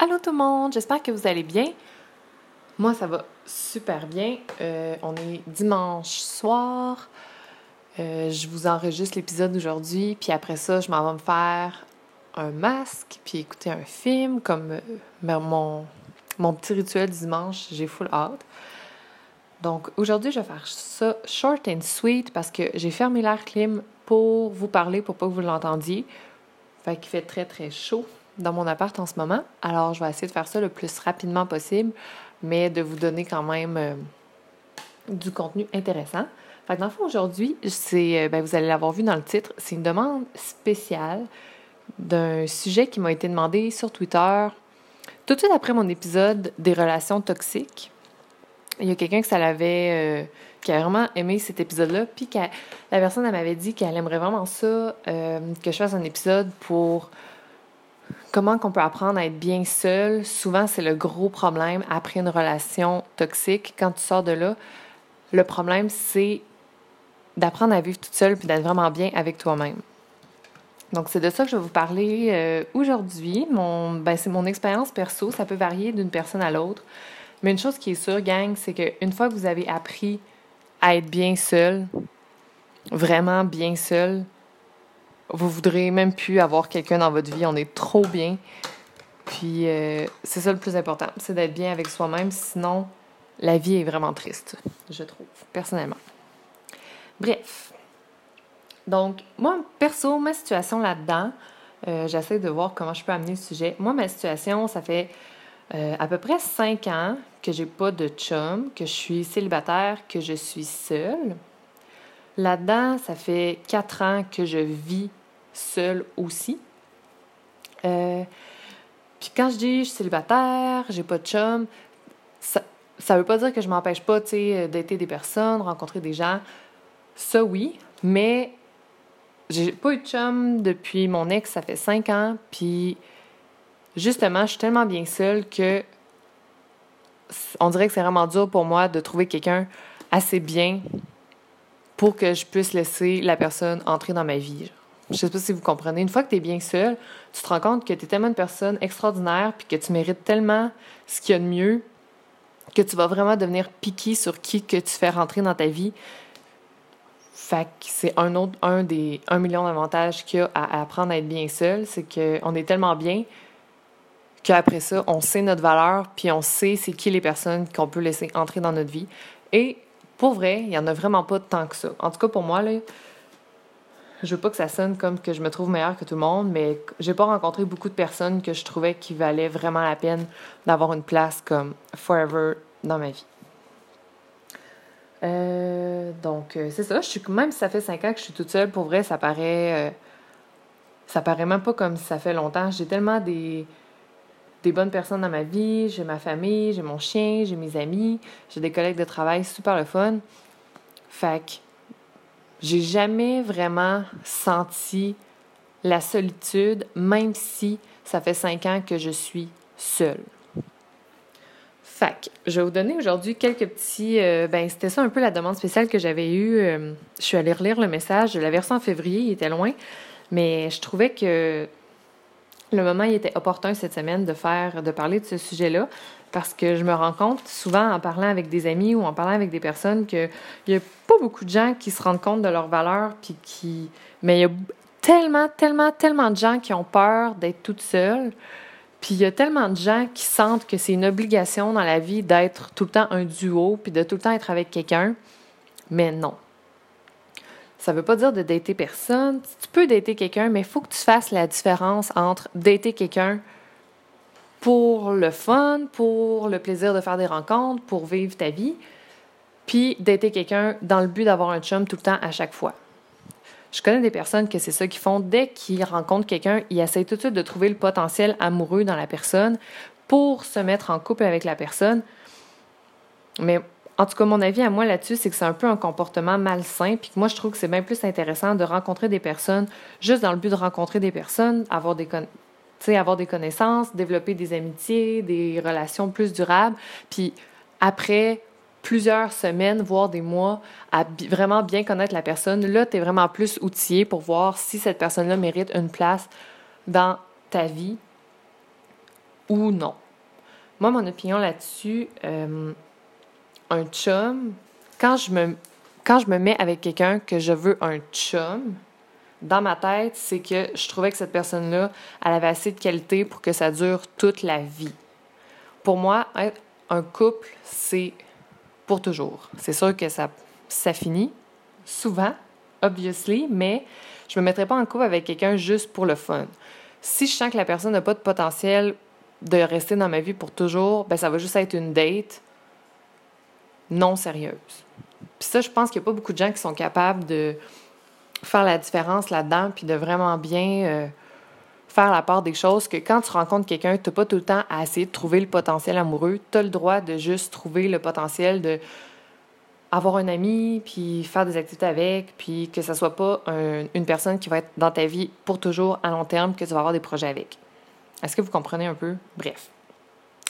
Allô tout le monde, j'espère que vous allez bien. Moi, ça va super bien. Euh, on est dimanche soir. Euh, je vous enregistre l'épisode d'aujourd'hui, puis après ça, je m'en vais me faire un masque, puis écouter un film, comme euh, mon, mon petit rituel dimanche. J'ai full hâte. Donc aujourd'hui, je vais faire ça short and sweet parce que j'ai fermé l'air clim pour vous parler, pour pas que vous l'entendiez. Fait qu'il fait très très chaud dans mon appart en ce moment. Alors, je vais essayer de faire ça le plus rapidement possible, mais de vous donner quand même euh, du contenu intéressant. Fait que dans le fond, aujourd'hui, c'est, euh, ben, vous allez l'avoir vu dans le titre, c'est une demande spéciale d'un sujet qui m'a été demandé sur Twitter tout de suite après mon épisode des relations toxiques. Il y a quelqu'un que ça l'avait, euh, qui a vraiment aimé cet épisode-là, puis la personne elle m'avait dit qu'elle aimerait vraiment ça, que je fasse un épisode pour comment qu'on peut apprendre à être bien seul? Souvent, c'est le gros problème après une relation toxique. Quand tu sors de là, le problème, c'est d'apprendre à vivre toute seule puis d'être vraiment bien avec toi-même. Donc, c'est de ça que je vais vous parler euh, aujourd'hui. Mon, ben, c'est mon expérience perso. Ça peut varier d'une personne à l'autre. Mais une chose qui est sûre, gang, c'est qu'une fois que vous avez appris à être bien seul, vraiment bien seul, vous voudrez même plus avoir quelqu'un dans votre vie. On est trop bien. Puis euh, c'est ça le plus important, c'est d'être bien avec soi-même. Sinon, la vie est vraiment triste, je trouve, personnellement. Bref. Donc, moi, perso, ma situation là-dedans, euh, j'essaie de voir comment je peux amener le sujet. Moi, ma situation, ça fait euh, à peu près cinq ans que j'ai pas de chum, que je suis célibataire, que je suis seule. Là-dedans, ça fait quatre ans que je vis seule aussi. Euh, puis quand je dis je suis célibataire, j'ai pas de chum, ça, ça veut pas dire que je m'empêche pas, tu d'aider des personnes, rencontrer des gens. Ça, oui, mais j'ai pas eu de chum depuis mon ex, ça fait cinq ans, puis justement, je suis tellement bien seule que on dirait que c'est vraiment dur pour moi de trouver quelqu'un assez bien pour que je puisse laisser la personne entrer dans ma vie. Je sais pas si vous comprenez. Une fois que tu es bien seul, tu te rends compte que tu es tellement une personne extraordinaire puis que tu mérites tellement ce qu'il y a de mieux que tu vas vraiment devenir piqué sur qui que tu fais rentrer dans ta vie. Fait que c'est un autre, un des un million d'avantages qu'il y a à, apprendre à être bien seul, c'est qu'on est tellement bien qu'après ça, on sait notre valeur, puis on sait c'est qui les personnes qu'on peut laisser entrer dans notre vie. Et pour vrai, il y en a vraiment pas tant que ça. En tout cas, pour moi, là, je veux pas que ça sonne comme que je me trouve meilleure que tout le monde, mais j'ai pas rencontré beaucoup de personnes que je trouvais qui valaient vraiment la peine d'avoir une place comme forever dans ma vie. Euh, donc, euh, c'est ça. Je suis, même si ça fait cinq ans que je suis toute seule, pour vrai, ça paraît. Euh, ça paraît même pas comme si ça fait longtemps. J'ai tellement des, des bonnes personnes dans ma vie. J'ai ma famille, j'ai mon chien, j'ai mes amis, j'ai des collègues de travail super le fun. Fait que j'ai jamais vraiment senti la solitude, même si ça fait cinq ans que je suis seule. Fac, je vais vous donner aujourd'hui quelques petits. Euh, ben, c'était ça un peu la demande spéciale que j'avais eue. Euh, je suis allée relire le message. Je l'avais reçu en février, il était loin. Mais je trouvais que le moment était opportun cette semaine de faire, de parler de ce sujet-là parce que je me rends compte souvent en parlant avec des amis ou en parlant avec des personnes qu'il n'y a pas beaucoup de gens qui se rendent compte de leurs valeurs, puis qui... mais il y a tellement, tellement, tellement de gens qui ont peur d'être toutes seules. Puis il y a tellement de gens qui sentent que c'est une obligation dans la vie d'être tout le temps un duo, puis de tout le temps être avec quelqu'un. Mais non. Ça veut pas dire de dater personne. Tu peux dater quelqu'un, mais il faut que tu fasses la différence entre dater quelqu'un pour le fun, pour le plaisir de faire des rencontres, pour vivre ta vie, puis d'être quelqu'un dans le but d'avoir un chum tout le temps à chaque fois. Je connais des personnes que c'est ça qu'ils font. Dès qu'ils rencontrent quelqu'un, ils essayent tout de suite de trouver le potentiel amoureux dans la personne pour se mettre en couple avec la personne. Mais en tout cas, mon avis à moi là-dessus, c'est que c'est un peu un comportement malsain, puis que moi, je trouve que c'est bien plus intéressant de rencontrer des personnes juste dans le but de rencontrer des personnes, avoir des, sais, avoir des connaissances, développer des amitiés, des relations plus durables. Puis après plusieurs semaines, voire des mois, à vraiment bien connaître la personne, là, tu es vraiment plus outillé pour voir si cette personne-là mérite une place dans ta vie ou non. Moi, mon opinion là-dessus, euh, un chum, quand je me, quand je me mets avec quelqu'un que je veux un chum, dans ma tête, c'est que je trouvais que cette personne-là, elle avait assez de qualité pour que ça dure toute la vie. Pour moi, être un couple, c'est pour toujours. C'est sûr que ça, ça finit, souvent, obviously, mais je me mettrais pas en couple avec quelqu'un juste pour le fun. Si je sens que la personne n'a pas de potentiel de rester dans ma vie pour toujours, ben ça va juste être une date non sérieuse. Puis ça, je pense qu'il n'y a pas beaucoup de gens qui sont capables de faire la différence là-dedans, puis de vraiment bien euh, faire la part des choses, que quand tu rencontres quelqu'un, tu n'as pas tout le temps à essayer de trouver le potentiel amoureux. Tu as le droit de juste trouver le potentiel de avoir un ami, puis faire des activités avec, puis que ça soit pas une personne qui va être dans ta vie pour toujours à long terme, que tu vas avoir des projets avec. Est-ce que vous comprenez un peu? Bref.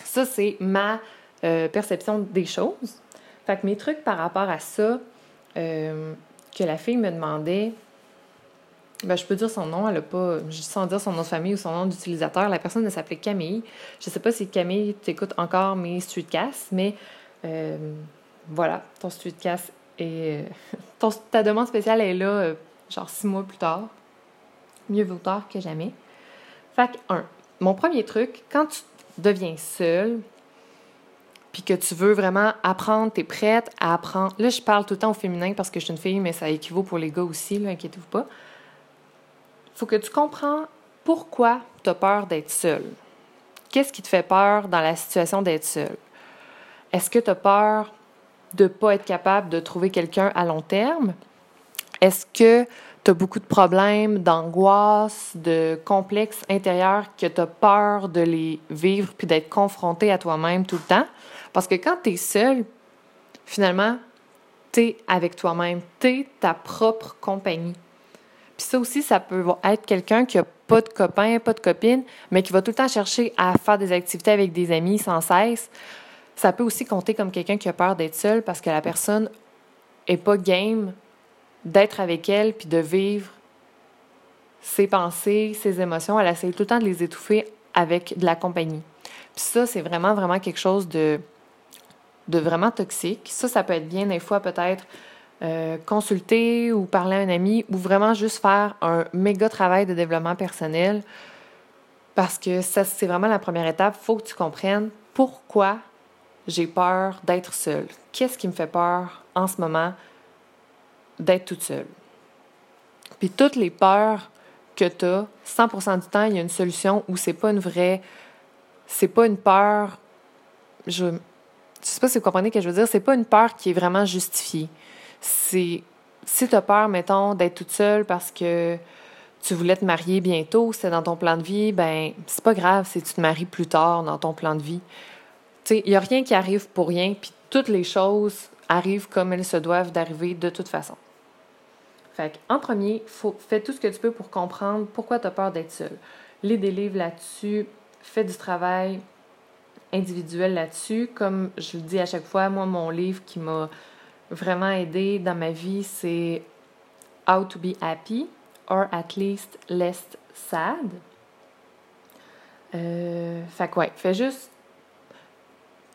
Ça, c'est ma euh, perception des choses. Fait que mes trucs par rapport à ça, euh, la fille me demandait, ben, je peux dire son nom, elle a pas, sans dire son nom de famille ou son nom d'utilisateur, la personne, elle s'appelait Camille. Je sais pas si Camille t'écoute encore mes streetcasts, mais euh, voilà, ton streetcast et ton, ta demande spéciale est là, euh, genre six mois plus tard. Mieux vaut tard que jamais. Que, un, mon premier truc, quand tu deviens seule, puis que tu veux vraiment apprendre, tu es prête à apprendre. Là, je parle tout le temps au féminin parce que je suis une fille, mais ça équivaut pour les gars aussi, inquiétez-vous pas. faut que tu comprends pourquoi tu as peur d'être seule. Qu'est-ce qui te fait peur dans la situation d'être seule? Est-ce que tu as peur de ne pas être capable de trouver quelqu'un à long terme? Est-ce que tu beaucoup de problèmes, d'angoisse, de complexes intérieurs, que tu as peur de les vivre puis d'être confronté à toi-même tout le temps? Parce que quand tu es seul, finalement, tu es avec toi-même, tu es ta propre compagnie. Puis ça aussi, ça peut être quelqu'un qui a pas de copain, pas de copine, mais qui va tout le temps chercher à faire des activités avec des amis sans cesse. Ça peut aussi compter comme quelqu'un qui a peur d'être seul parce que la personne est pas game d'être avec elle puis de vivre ses pensées, ses émotions. Elle essaie tout le temps de les étouffer avec de la compagnie. Puis ça, c'est vraiment, vraiment quelque chose de de vraiment toxique. Ça, ça peut être bien des fois peut-être euh, consulter ou parler à un ami ou vraiment juste faire un méga travail de développement personnel parce que ça, c'est vraiment la première étape. Il faut que tu comprennes pourquoi j'ai peur d'être seule. Qu'est-ce qui me fait peur en ce moment? D'être toute seule? Puis toutes les peurs que tu as, 100% du temps, il y a une solution où c'est pas une vraie, c'est pas une peur, je, je sais pas si vous comprenez ce que je veux dire, c'est pas une peur qui est vraiment justifiée. C'est si tu as peur, mettons, d'être toute seule parce que tu voulais te marier bientôt, c'est dans ton plan de vie, ben c'est pas grave si tu te maries plus tard dans ton plan de vie. Tu sais, il y a rien qui arrive pour rien, puis toutes les choses arrivent comme elles se doivent d'arriver de toute façon. Fait en premier, faut, fais tout ce que tu peux pour comprendre pourquoi tu as peur d'être seule. Lis des livres là-dessus, fais du travail, individuel là-dessus. Comme je le dis à chaque fois, moi, mon livre qui m'a vraiment aidé dans ma vie, c'est How to be happy or at least less sad. Euh, fait que ouais, fais juste.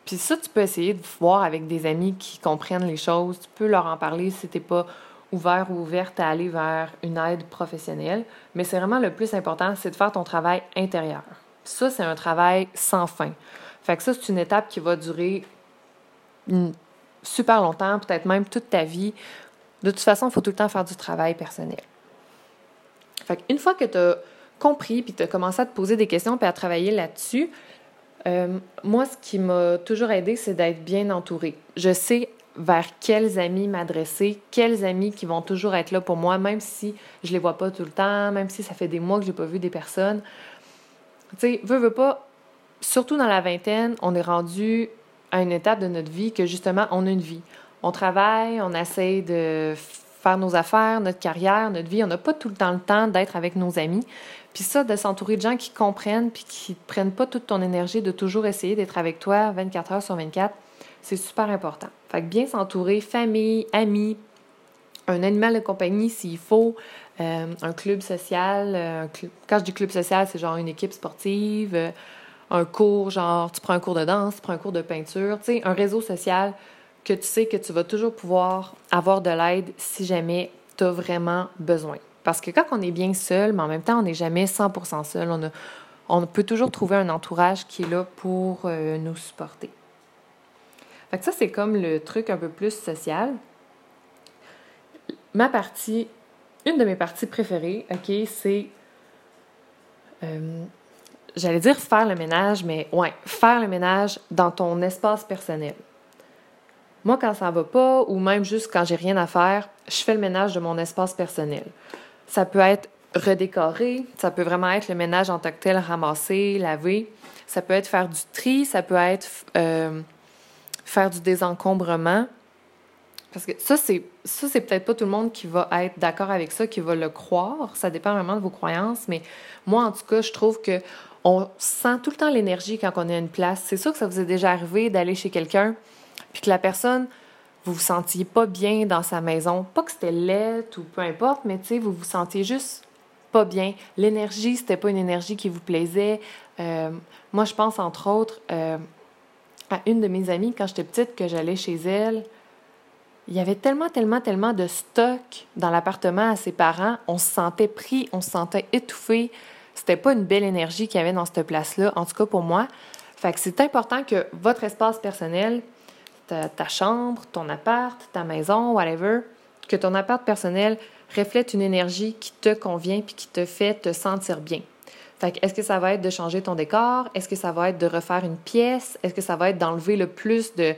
Puis ça, tu peux essayer de voir avec des amis qui comprennent les choses. Tu peux leur en parler si t'es pas ouvert ou ouverte à aller vers une aide professionnelle. Mais c'est vraiment le plus important, c'est de faire ton travail intérieur. Ça, c'est un travail sans fin. Fait ça, c'est une étape qui va durer super longtemps, peut-être même toute ta vie. De toute façon, il faut tout le temps faire du travail personnel. Fait qu'une fois que tu as compris, puis tu as commencé à te poser des questions, puis à travailler là-dessus, euh, moi, ce qui m'a toujours aidé, c'est d'être bien entourée. Je sais vers quels amis m'adresser, quels amis qui vont toujours être là pour moi, même si je les vois pas tout le temps, même si ça fait des mois que j'ai pas vu des personnes. Tu sais, veux, veux pas, surtout dans la vingtaine, on est rendu à une étape de notre vie que justement, on a une vie. On travaille, on essaie de faire nos affaires, notre carrière, notre vie. On n'a pas tout le temps le temps d'être avec nos amis. Puis ça, de s'entourer de gens qui comprennent puis qui ne prennent pas toute ton énergie, de toujours essayer d'être avec toi 24 heures sur 24, c'est super important. Fait que bien s'entourer, famille, amis, un animal de compagnie s'il faut, euh, un club social. Euh, quand je dis club social, c'est genre une équipe sportive. Euh, un cours, genre, tu prends un cours de danse, tu prends un cours de peinture, tu sais, un réseau social que tu sais que tu vas toujours pouvoir avoir de l'aide si jamais tu as vraiment besoin. Parce que quand on est bien seul, mais en même temps, on n'est jamais 100% seul, on, a, on peut toujours trouver un entourage qui est là pour nous supporter. Fait que ça, c'est comme le truc un peu plus social. Ma partie, une de mes parties préférées, OK, c'est. Euh, j'allais dire faire le ménage, mais ouais, faire le ménage dans ton espace personnel. Moi, quand ça va pas, ou même juste quand j'ai rien à faire, je fais le ménage de mon espace personnel. Ça peut être redécorer, ça peut vraiment être le ménage en tant que tel, ramasser, laver. Ça peut être faire du tri, ça peut être euh, faire du désencombrement. Parce que ça, c'est ça, c'est peut-être pas tout le monde qui va être d'accord avec ça, qui va le croire. Ça dépend vraiment de vos croyances. Mais moi, en tout cas, je trouve que on sent tout le temps l'énergie quand on est à une place. C'est sûr que ça vous est déjà arrivé d'aller chez quelqu'un, puis que la personne, vous vous sentiez pas bien dans sa maison. Pas que c'était laid ou peu importe, mais tu sais, vous vous sentiez juste pas bien. L'énergie, c'était pas une énergie qui vous plaisait. Euh, moi, je pense entre autres euh, à une de mes amies quand j'étais petite que j'allais chez elle. Il y avait tellement, tellement, tellement de stock dans l'appartement à ses parents. On se sentait pris, on se sentait étouffé. C'était pas une belle énergie qu'il y avait dans cette place-là, en tout cas pour moi. Fait que c'est important que votre espace personnel, ta, chambre, ton appart, ta maison, whatever, que ton appart personnel reflète une énergie qui te convient puis qui te fait te sentir bien. Est-ce que ça va être de changer ton décor? Est-ce que ça va être de refaire une pièce? Est-ce que ça va être d'enlever le plus de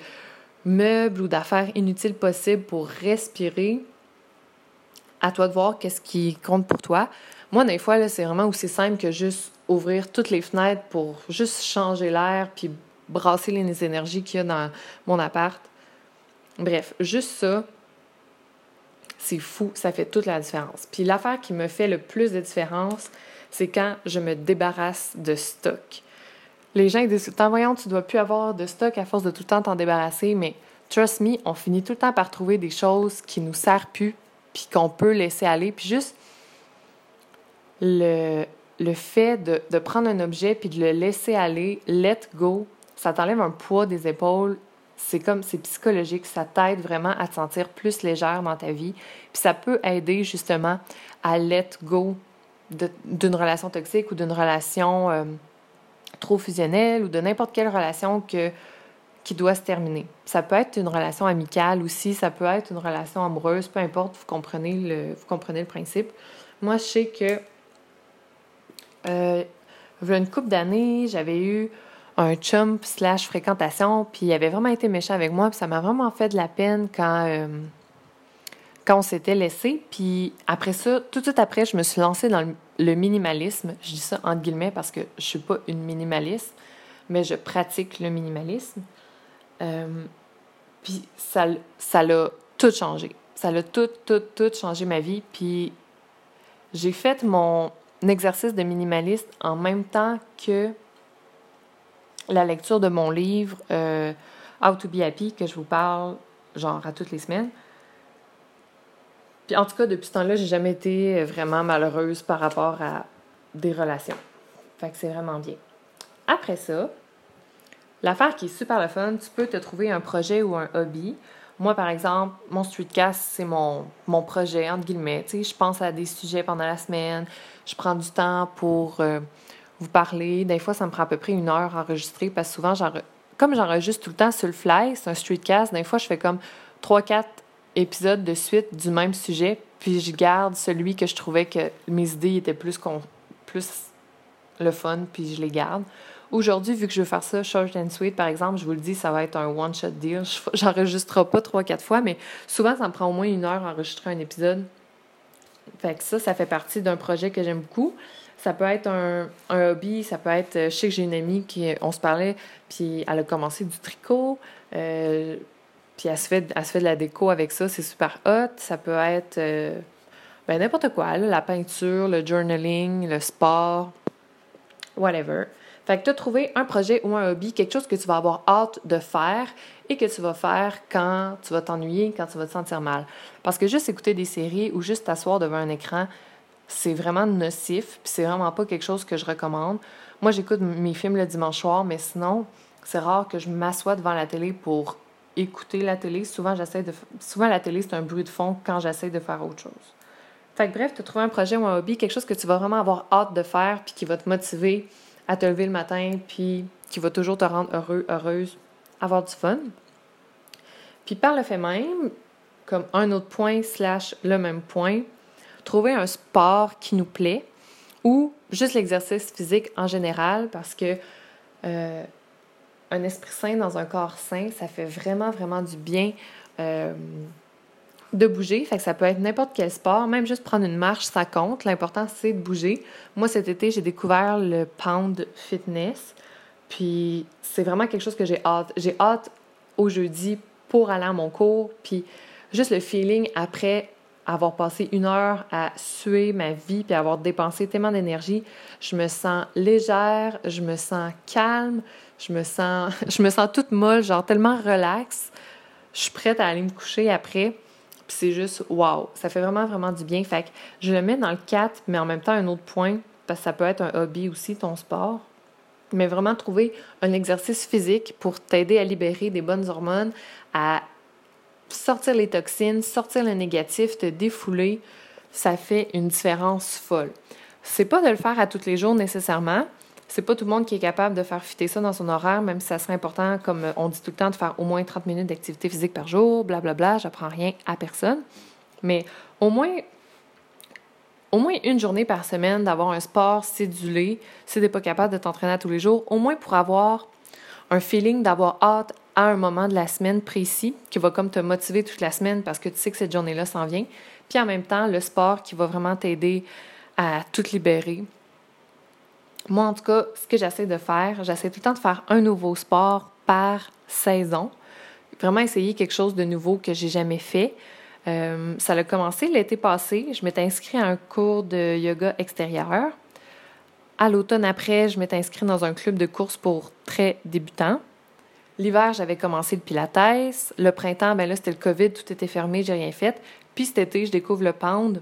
meubles ou d'affaires inutiles possibles pour respirer? À toi de voir qu'est-ce qui compte pour toi. Moi, des fois, c'est vraiment aussi simple que juste ouvrir toutes les fenêtres pour juste changer l'air puis brasser les énergies qu'il y a dans mon appart. Bref, juste ça, c'est fou, ça fait toute la différence. Puis l'affaire qui me fait le plus de différence, c'est quand je me débarrasse de stock. Les gens disent temps, voyons, tu dois plus avoir de stock à force de tout le temps t'en débarrasser, mais trust me, on finit tout le temps par trouver des choses qui nous servent plus, puis qu'on peut laisser aller, puis juste le, le fait de, de prendre un objet puis de le laisser aller, let go, ça t'enlève un poids des épaules. C'est comme, c'est psychologique, ça t'aide vraiment à te sentir plus légère dans ta vie. Puis ça peut aider justement à let go d'une relation toxique ou d'une relation euh, trop fusionnelle ou de n'importe quelle relation que, qui doit se terminer. Ça peut être une relation amicale aussi, ça peut être une relation amoureuse, peu importe, vous comprenez le, vous comprenez le principe. Moi, je sais que euh, il y une couple d'années, j'avais eu un chum slash fréquentation, puis il avait vraiment été méchant avec moi, puis ça m'a vraiment fait de la peine quand, euh, quand on s'était laissé. Puis après ça, tout de suite après, je me suis lancée dans le, minimalisme. Je dis ça entre guillemets parce que je suis pas une minimaliste, mais je pratique le minimalisme. Euh, puis ça, ça l'a tout changé. Ça l'a tout, tout, tout changé ma vie. Puis j'ai fait mon exercice de minimaliste en même temps que la lecture de mon livre euh, How to be happy, que je vous parle genre à toutes les semaines. Puis en tout cas, depuis ce temps-là, j'ai jamais été vraiment malheureuse par rapport à des relations. Fait que c'est vraiment bien. Après ça, l'affaire qui est super le fun, tu peux te trouver un projet ou un hobby. Moi, par exemple, mon streetcast, c'est mon, mon projet, entre guillemets. Tu sais, je pense à des sujets pendant la semaine. Je prends du temps pour euh, vous parler. Des fois, ça me prend à peu près une heure à enregistrer parce que souvent, comme j'enregistre tout le temps sur le fly, c'est un streetcast, des fois, je fais comme trois, quatre épisodes de suite du même sujet, puis je garde celui que je trouvais que mes idées étaient plus, le fun, puis je les garde. Aujourd'hui, vu que je veux faire ça short and sweet, par exemple, je vous le dis, ça va être un one-shot deal. J'enregistrerai pas trois, quatre fois, mais souvent, ça me prend au moins une heure à enregistrer un épisode. Fait que ça, ça fait partie d'un projet que j'aime beaucoup. Ça peut être un, hobby, ça peut être. Je sais que j'ai une amie qui. On se parlait, puis elle a commencé du tricot. Euh, puis elle se, fait, elle se fait de la déco avec ça, c'est super hot. Ça peut être euh, ben, n'importe quoi, la peinture, le journaling, le sport, whatever. Fait que tu as trouvé un projet ou un hobby, quelque chose que tu vas avoir hâte de faire et que tu vas faire quand tu vas t'ennuyer, quand tu vas te sentir mal. Parce que juste écouter des séries ou juste t'asseoir devant un écran, c'est vraiment nocif, puis c'est vraiment pas quelque chose que je recommande. Moi, j'écoute mes films le dimanche soir, mais sinon, c'est rare que je m'assoie devant la télé pour écouter la télé. Souvent, j'essaie de souvent la télé, c'est un bruit de fond quand j'essaie de faire autre chose. Fait que bref, tu as trouvé un projet ou un hobby, quelque chose que tu vas vraiment avoir hâte de faire, puis qui va te motiver à te lever le matin, puis qui va toujours te rendre heureux, heureuse, avoir du fun. Puis par le fait même, comme un autre point slash le même point, trouver un sport qui nous plaît ou juste l'exercice physique en général parce que euh, un esprit sain dans un corps sain, ça fait vraiment, vraiment du bien euh, de bouger. Fait que ça peut être n'importe quel sport, même juste prendre une marche, ça compte. L'important, c'est de bouger. Moi, cet été, j'ai découvert le Pound Fitness. Puis c'est vraiment quelque chose que j'ai hâte. J'ai hâte au jeudi pour aller à mon cours. Puis juste le feeling après avoir passé une heure à suer ma vie puis avoir dépensé tellement d'énergie, je me sens légère, je me sens calme, je me sens, je me sens toute molle, genre tellement relax. Je suis prête à aller me coucher après. Puis c'est juste wow, ça fait vraiment vraiment du bien. Fait que je le mets dans le 4, mais en même temps un autre point parce que ça peut être un hobby aussi ton sport. Mais vraiment trouver un exercice physique pour t'aider à libérer des bonnes hormones, à sortir les toxines, sortir le négatif, te défouler, ça fait une différence folle. C'est pas de le faire à tous les jours nécessairement. C'est pas tout le monde qui est capable de faire fitter ça dans son horaire, même si ça serait important, comme on dit tout le temps, de faire au moins 30 minutes d'activité physique par jour, blablabla. J'apprends rien à personne. Mais au moins, au moins une journée par semaine d'avoir un sport cédulé, si t'es pas capable de t'entraîner tous les jours, au moins pour avoir un feeling d'avoir hâte à un moment de la semaine précis qui va comme te motiver toute la semaine parce que tu sais que cette journée-là s'en vient. Puis en même temps, le sport qui va vraiment t'aider à tout libérer. Moi, en tout cas, ce que j'essaie de faire, j'essaie tout le temps de faire un nouveau sport par saison. Vraiment essayer quelque chose de nouveau que j'ai jamais fait. Euh, ça a commencé l'été passé. Je m'étais inscrite à un cours de yoga extérieur. À l'automne après, je m'étais inscrite dans un club de course pour très débutants. L'hiver, j'avais commencé le pilates. Le printemps, ben là, c'était le COVID, tout était fermé, j'ai rien fait. Puis cet été, je découvre le pound.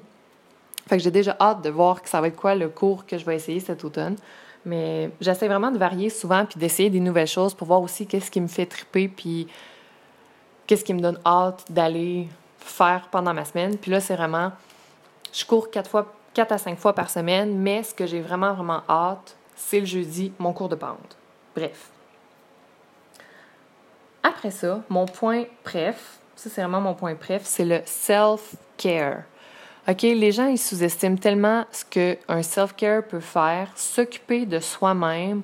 Fait que j'ai déjà hâte de voir que ça va être quoi le cours que je vais essayer cet automne. Mais j'essaie vraiment de varier souvent puis d'essayer des nouvelles choses pour voir aussi qu'est-ce qui me fait triper puis qu'est-ce qui me donne hâte d'aller faire pendant ma semaine. Puis là, c'est vraiment, je cours quatre fois, quatre à cinq fois par semaine, mais ce que j'ai vraiment, vraiment hâte, c'est le jeudi, mon cours de pound. Bref. Après ça, mon point préf, ça c'est vraiment mon point préf, c'est le self-care. OK, les gens ils sous-estiment tellement ce qu'un self-care peut faire, s'occuper de soi-même.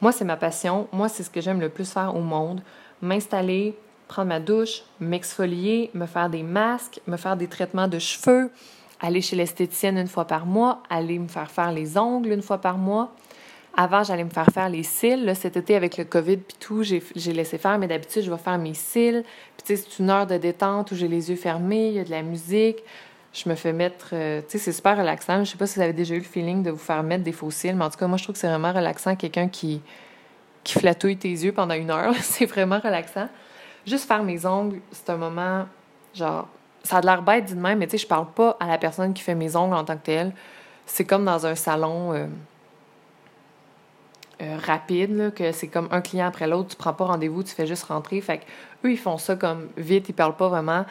Moi, c'est ma passion, moi c'est ce que j'aime le plus faire au monde, m'installer, prendre ma douche, m'exfolier, me faire des masques, me faire des traitements de cheveux, aller chez l'esthéticienne une fois par mois, aller me faire faire les ongles une fois par mois. Avant, j'allais me faire faire les cils. Là, cet été, avec le COVID puis tout, j'ai laissé faire, mais d'habitude, je vais faire mes cils. Puis, tu sais, c'est une heure de détente où j'ai les yeux fermés, il y a de la musique. Je me fais mettre... Euh, tu sais, c'est super relaxant. Je sais pas si vous avez déjà eu le feeling de vous faire mettre des cils, mais en tout cas, moi, je trouve que c'est vraiment relaxant. Quelqu'un qui, qui flatouille tes yeux pendant une heure, c'est vraiment relaxant. Juste faire mes ongles, c'est un moment, genre... Ça a l'air bête dit de même, mais tu sais, je parle pas à la personne qui fait mes ongles en tant que telle. C'est comme dans un salon... Euh, euh, rapide, que c'est comme un client après l'autre, tu prends pas rendez-vous, tu fais juste rentrer. Fait que eux, ils font ça comme vite, ils parlent pas vraiment.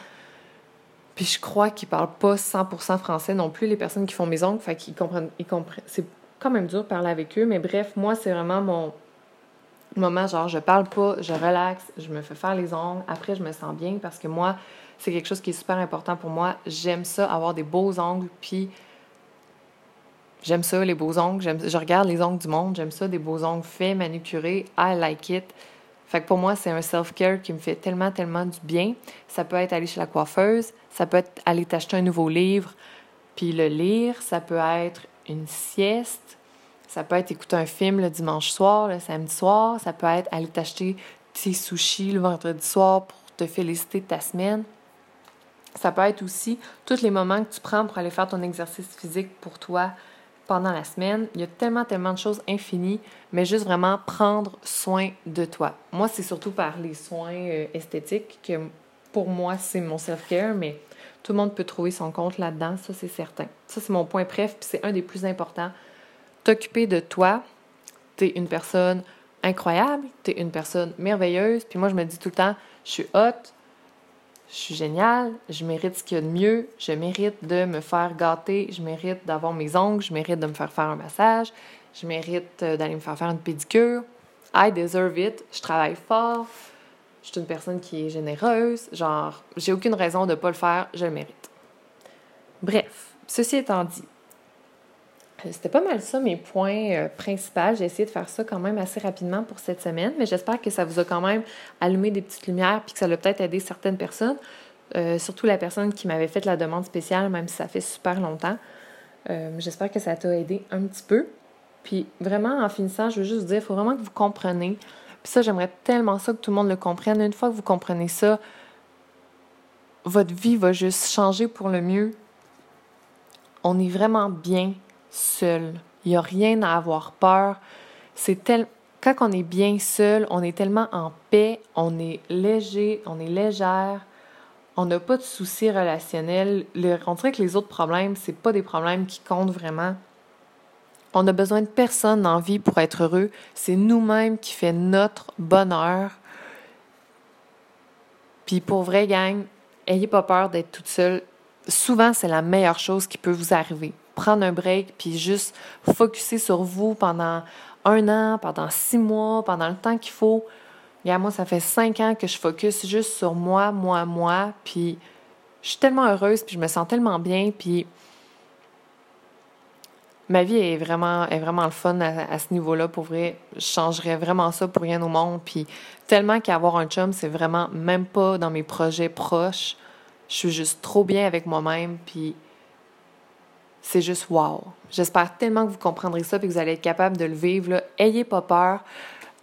Puis je crois qu'ils parlent pas 100% français non plus, les personnes qui font mes ongles. Fait qu'ils comprennent, ils comprennent. C'est quand même dur de parler avec eux, mais bref, moi, c'est vraiment mon moment, genre, je parle pas, je relaxe, je me fais faire les ongles. Après, je me sens bien parce que moi, c'est quelque chose qui est super important pour moi. J'aime ça, avoir des beaux ongles, puis J'aime ça, les beaux ongles. Je regarde les ongles du monde. J'aime ça, des beaux ongles faits, manucurés. I like it. Pour moi, c'est un self-care qui me fait tellement, tellement du bien. Ça peut être aller chez la coiffeuse. Ça peut être aller t'acheter un nouveau livre puis le lire. Ça peut être une sieste. Ça peut être écouter un film le dimanche soir, le samedi soir. Ça peut être aller t'acheter tes sushis le vendredi soir pour te féliciter de ta semaine. Ça peut être aussi tous les moments que tu prends pour aller faire ton exercice physique pour toi, pendant la semaine. Il y a tellement, tellement de choses infinies, mais juste vraiment prendre soin de toi. Moi, c'est surtout par les soins euh, esthétiques que pour moi, c'est mon self-care, mais tout le monde peut trouver son compte là-dedans, ça c'est certain. Ça, c'est mon point préf, puis c'est un des plus importants. T'occuper de toi, t'es une personne incroyable, t'es une personne merveilleuse. Puis moi, je me dis tout le temps, je suis hot, je suis géniale, je mérite ce qu'il y a de mieux, je mérite de me faire gâter, je mérite d'avoir mes ongles, je mérite de me faire faire un massage, je mérite euh, d'aller me faire faire une pédicure. I deserve it, je travaille fort, je suis une personne qui est généreuse, genre, j'ai aucune raison de ne pas le faire, je le mérite. Bref, ceci étant dit, c'était pas mal ça mes points euh, principaux. J'ai essayé de faire ça quand même assez rapidement pour cette semaine, mais j'espère que ça vous a quand même allumé des petites lumières puis que ça l'a peut-être aidé certaines personnes, euh, surtout la personne qui m'avait fait la demande spéciale, même si ça fait super longtemps. j'espère que ça t'a aidé un petit peu. Puis vraiment, en finissant, je veux juste dire, il faut vraiment que vous compreniez. Puis ça, j'aimerais tellement ça que tout le monde le comprenne. Une fois que vous comprenez ça, votre vie va juste changer pour le mieux. On est vraiment bien seul. Il n'y a rien à avoir peur. C'est tel... Quand on est bien seul, on est tellement en paix, on est léger, on est légère, on n'a pas de soucis relationnels. Le... On dirait que les autres problèmes, c'est pas des problèmes qui comptent vraiment. On a besoin de personne la vie pour être heureux. C'est nous-mêmes qui fait notre bonheur. Puis pour vrai, gang, ayez pas peur d'être toute seule. Souvent, c'est la meilleure chose qui peut vous arriver prendre un break, puis juste focuser sur vous pendant un an, pendant six mois, pendant le temps qu'il faut. Et moi, ça fait cinq ans que je focus juste sur moi, moi, moi, puis je suis tellement heureuse, puis je me sens tellement bien, puis ma vie est vraiment, est vraiment le fun à, ce niveau-là. Pour vrai, je changerais vraiment ça pour rien au monde. Puis tellement qu'avoir un chum, c'est vraiment même pas dans mes projets proches. Je suis juste trop bien avec moi-même. Puis c'est juste wow. J'espère tellement que vous comprendrez ça et que vous allez être capable de le vivre. Ayez pas peur.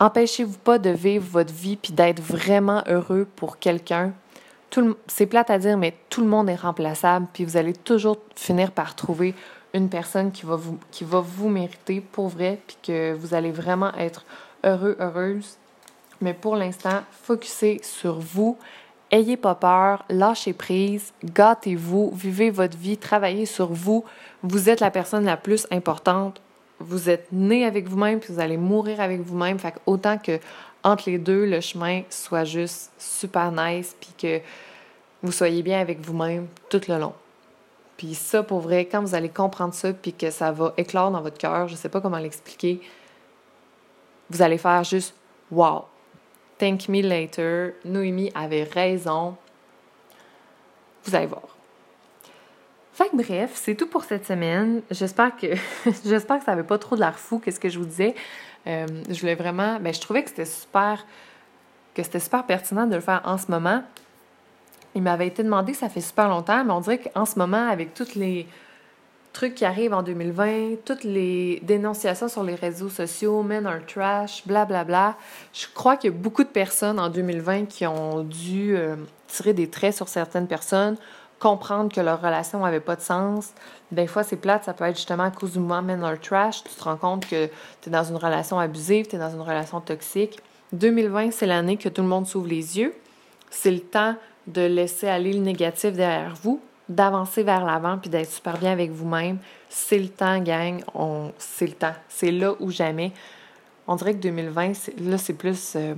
Empêchez-vous pas de vivre votre vie puis d'être vraiment heureux pour quelqu'un. C'est plate à dire, mais tout le monde est remplaçable, puis vous allez toujours finir par trouver une personne qui va vous, qui va vous mériter pour vrai, puis que vous allez vraiment être heureux, heureuse. Mais pour l'instant, focussez sur vous, Ayez pas peur, lâchez prise, gâtez-vous, vivez votre vie, travaillez sur vous. Vous êtes la personne la plus importante. Vous êtes né avec vous-même, puis vous allez mourir avec vous-même. Fait autant que entre les deux, le chemin soit juste super nice, puis que vous soyez bien avec vous-même tout le long. Puis ça, pour vrai, quand vous allez comprendre ça, puis que ça va éclore dans votre cœur, je sais pas comment l'expliquer, vous allez faire juste wow, Thank me later. Noémie avait raison. Vous allez voir. Fait bref, c'est tout pour cette semaine. J'espère que j'espère que ça n'avait pas trop de l'air fou, qu'est-ce que je vous disais. Euh, je voulais vraiment. Ben, je trouvais que c'était super que c'était super pertinent de le faire en ce moment. Il m'avait été demandé, ça fait super longtemps, mais on dirait qu'en ce moment, avec toutes les trucs qui arrivent en 2020, toutes les dénonciations sur les réseaux sociaux, men are trash, blablabla. Bla, bla. Je crois qu'il y a beaucoup de personnes en 2020 qui ont dû euh, tirer des traits sur certaines personnes, comprendre que leur relation n'avait pas de sens. Des fois, c'est plate, ça peut être justement à cause du mouvement men are trash. Tu te rends compte que tu es dans une relation abusive, tu es dans une relation toxique. 2020, c'est l'année que tout le monde s'ouvre les yeux. C'est le temps de laisser aller le négatif derrière vous, d'avancer vers l'avant puis d'être super bien avec vous-même. C'est le temps, gang. On... C'est le temps. C'est là ou jamais. On dirait que 2020, là, c'est plus euh,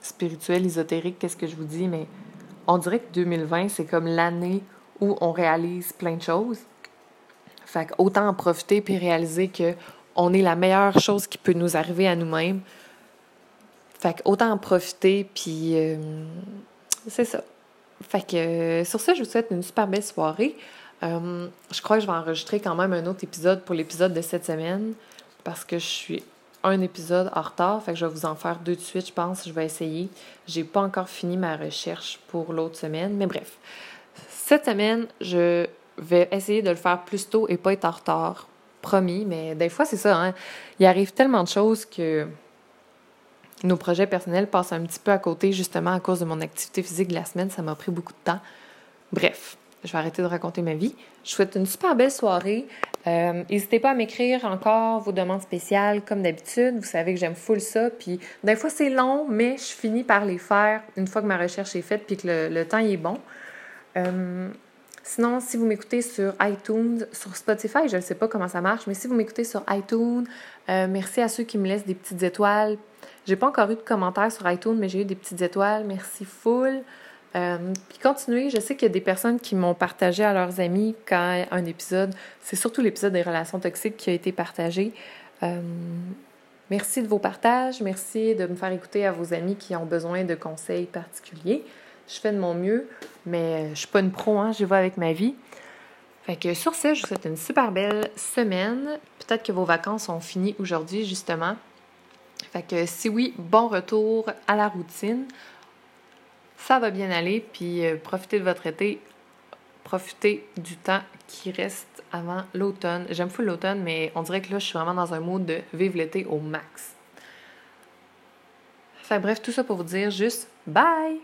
spirituel, ésotérique, qu'est-ce que je vous dis, mais on dirait que 2020, c'est comme l'année où on réalise plein de choses. Fait autant en profiter puis réaliser que on est la meilleure chose qui peut nous arriver à nous-mêmes. Fait autant en profiter puis euh, c'est ça. Fait que euh, sur ça, je vous souhaite une super belle soirée. Euh, je crois que je vais enregistrer quand même un autre épisode pour l'épisode de cette semaine parce que je suis un épisode en retard. Fait que je vais vous en faire deux de suite, je pense. Je vais essayer. J'ai pas encore fini ma recherche pour l'autre semaine. Mais bref. Cette semaine, je vais essayer de le faire plus tôt et pas être en retard. Promis. Mais des fois, c'est ça. Hein? Il arrive tellement de choses que nos projets personnels passent un petit peu à côté, justement à cause de mon activité physique de la semaine. Ça m'a pris beaucoup de temps. Bref, je vais arrêter de raconter ma vie. Je souhaite une super belle soirée. Euh, n'hésitez pas à m'écrire encore vos demandes spéciales, comme d'habitude. Vous savez que j'aime full ça. Puis, des fois, c'est long, mais je finis par les faire une fois que ma recherche est faite puis que le, temps est bon. Euh, Sinon, si vous m'écoutez sur iTunes, sur Spotify, je ne sais pas comment ça marche, mais si vous m'écoutez sur iTunes, euh, merci à ceux qui me laissent des petites étoiles. J'ai pas encore eu de commentaires sur iTunes, mais j'ai eu des petites étoiles. Merci full. Euh, puis continuez, je sais qu'il y a des personnes qui m'ont partagé à leurs amis quand un épisode, c'est surtout l'épisode des relations toxiques qui a été partagé. Euh, merci de vos partages, merci de me faire écouter à vos amis qui ont besoin de conseils particuliers. Je fais de mon mieux, mais je suis pas une pro, hein, je vais avec ma vie. Fait que sur ce, je vous souhaite une super belle semaine. Peut-être que vos vacances sont finies aujourd'hui, justement. Fait que si oui, bon retour à la routine ça va bien aller, puis euh, profitez de votre été, profitez du temps qui reste avant l'automne. J'aime fou l'automne, mais on dirait que là, je suis vraiment dans un mode de vivre l'été au max. Enfin bref, tout ça pour vous dire juste bye!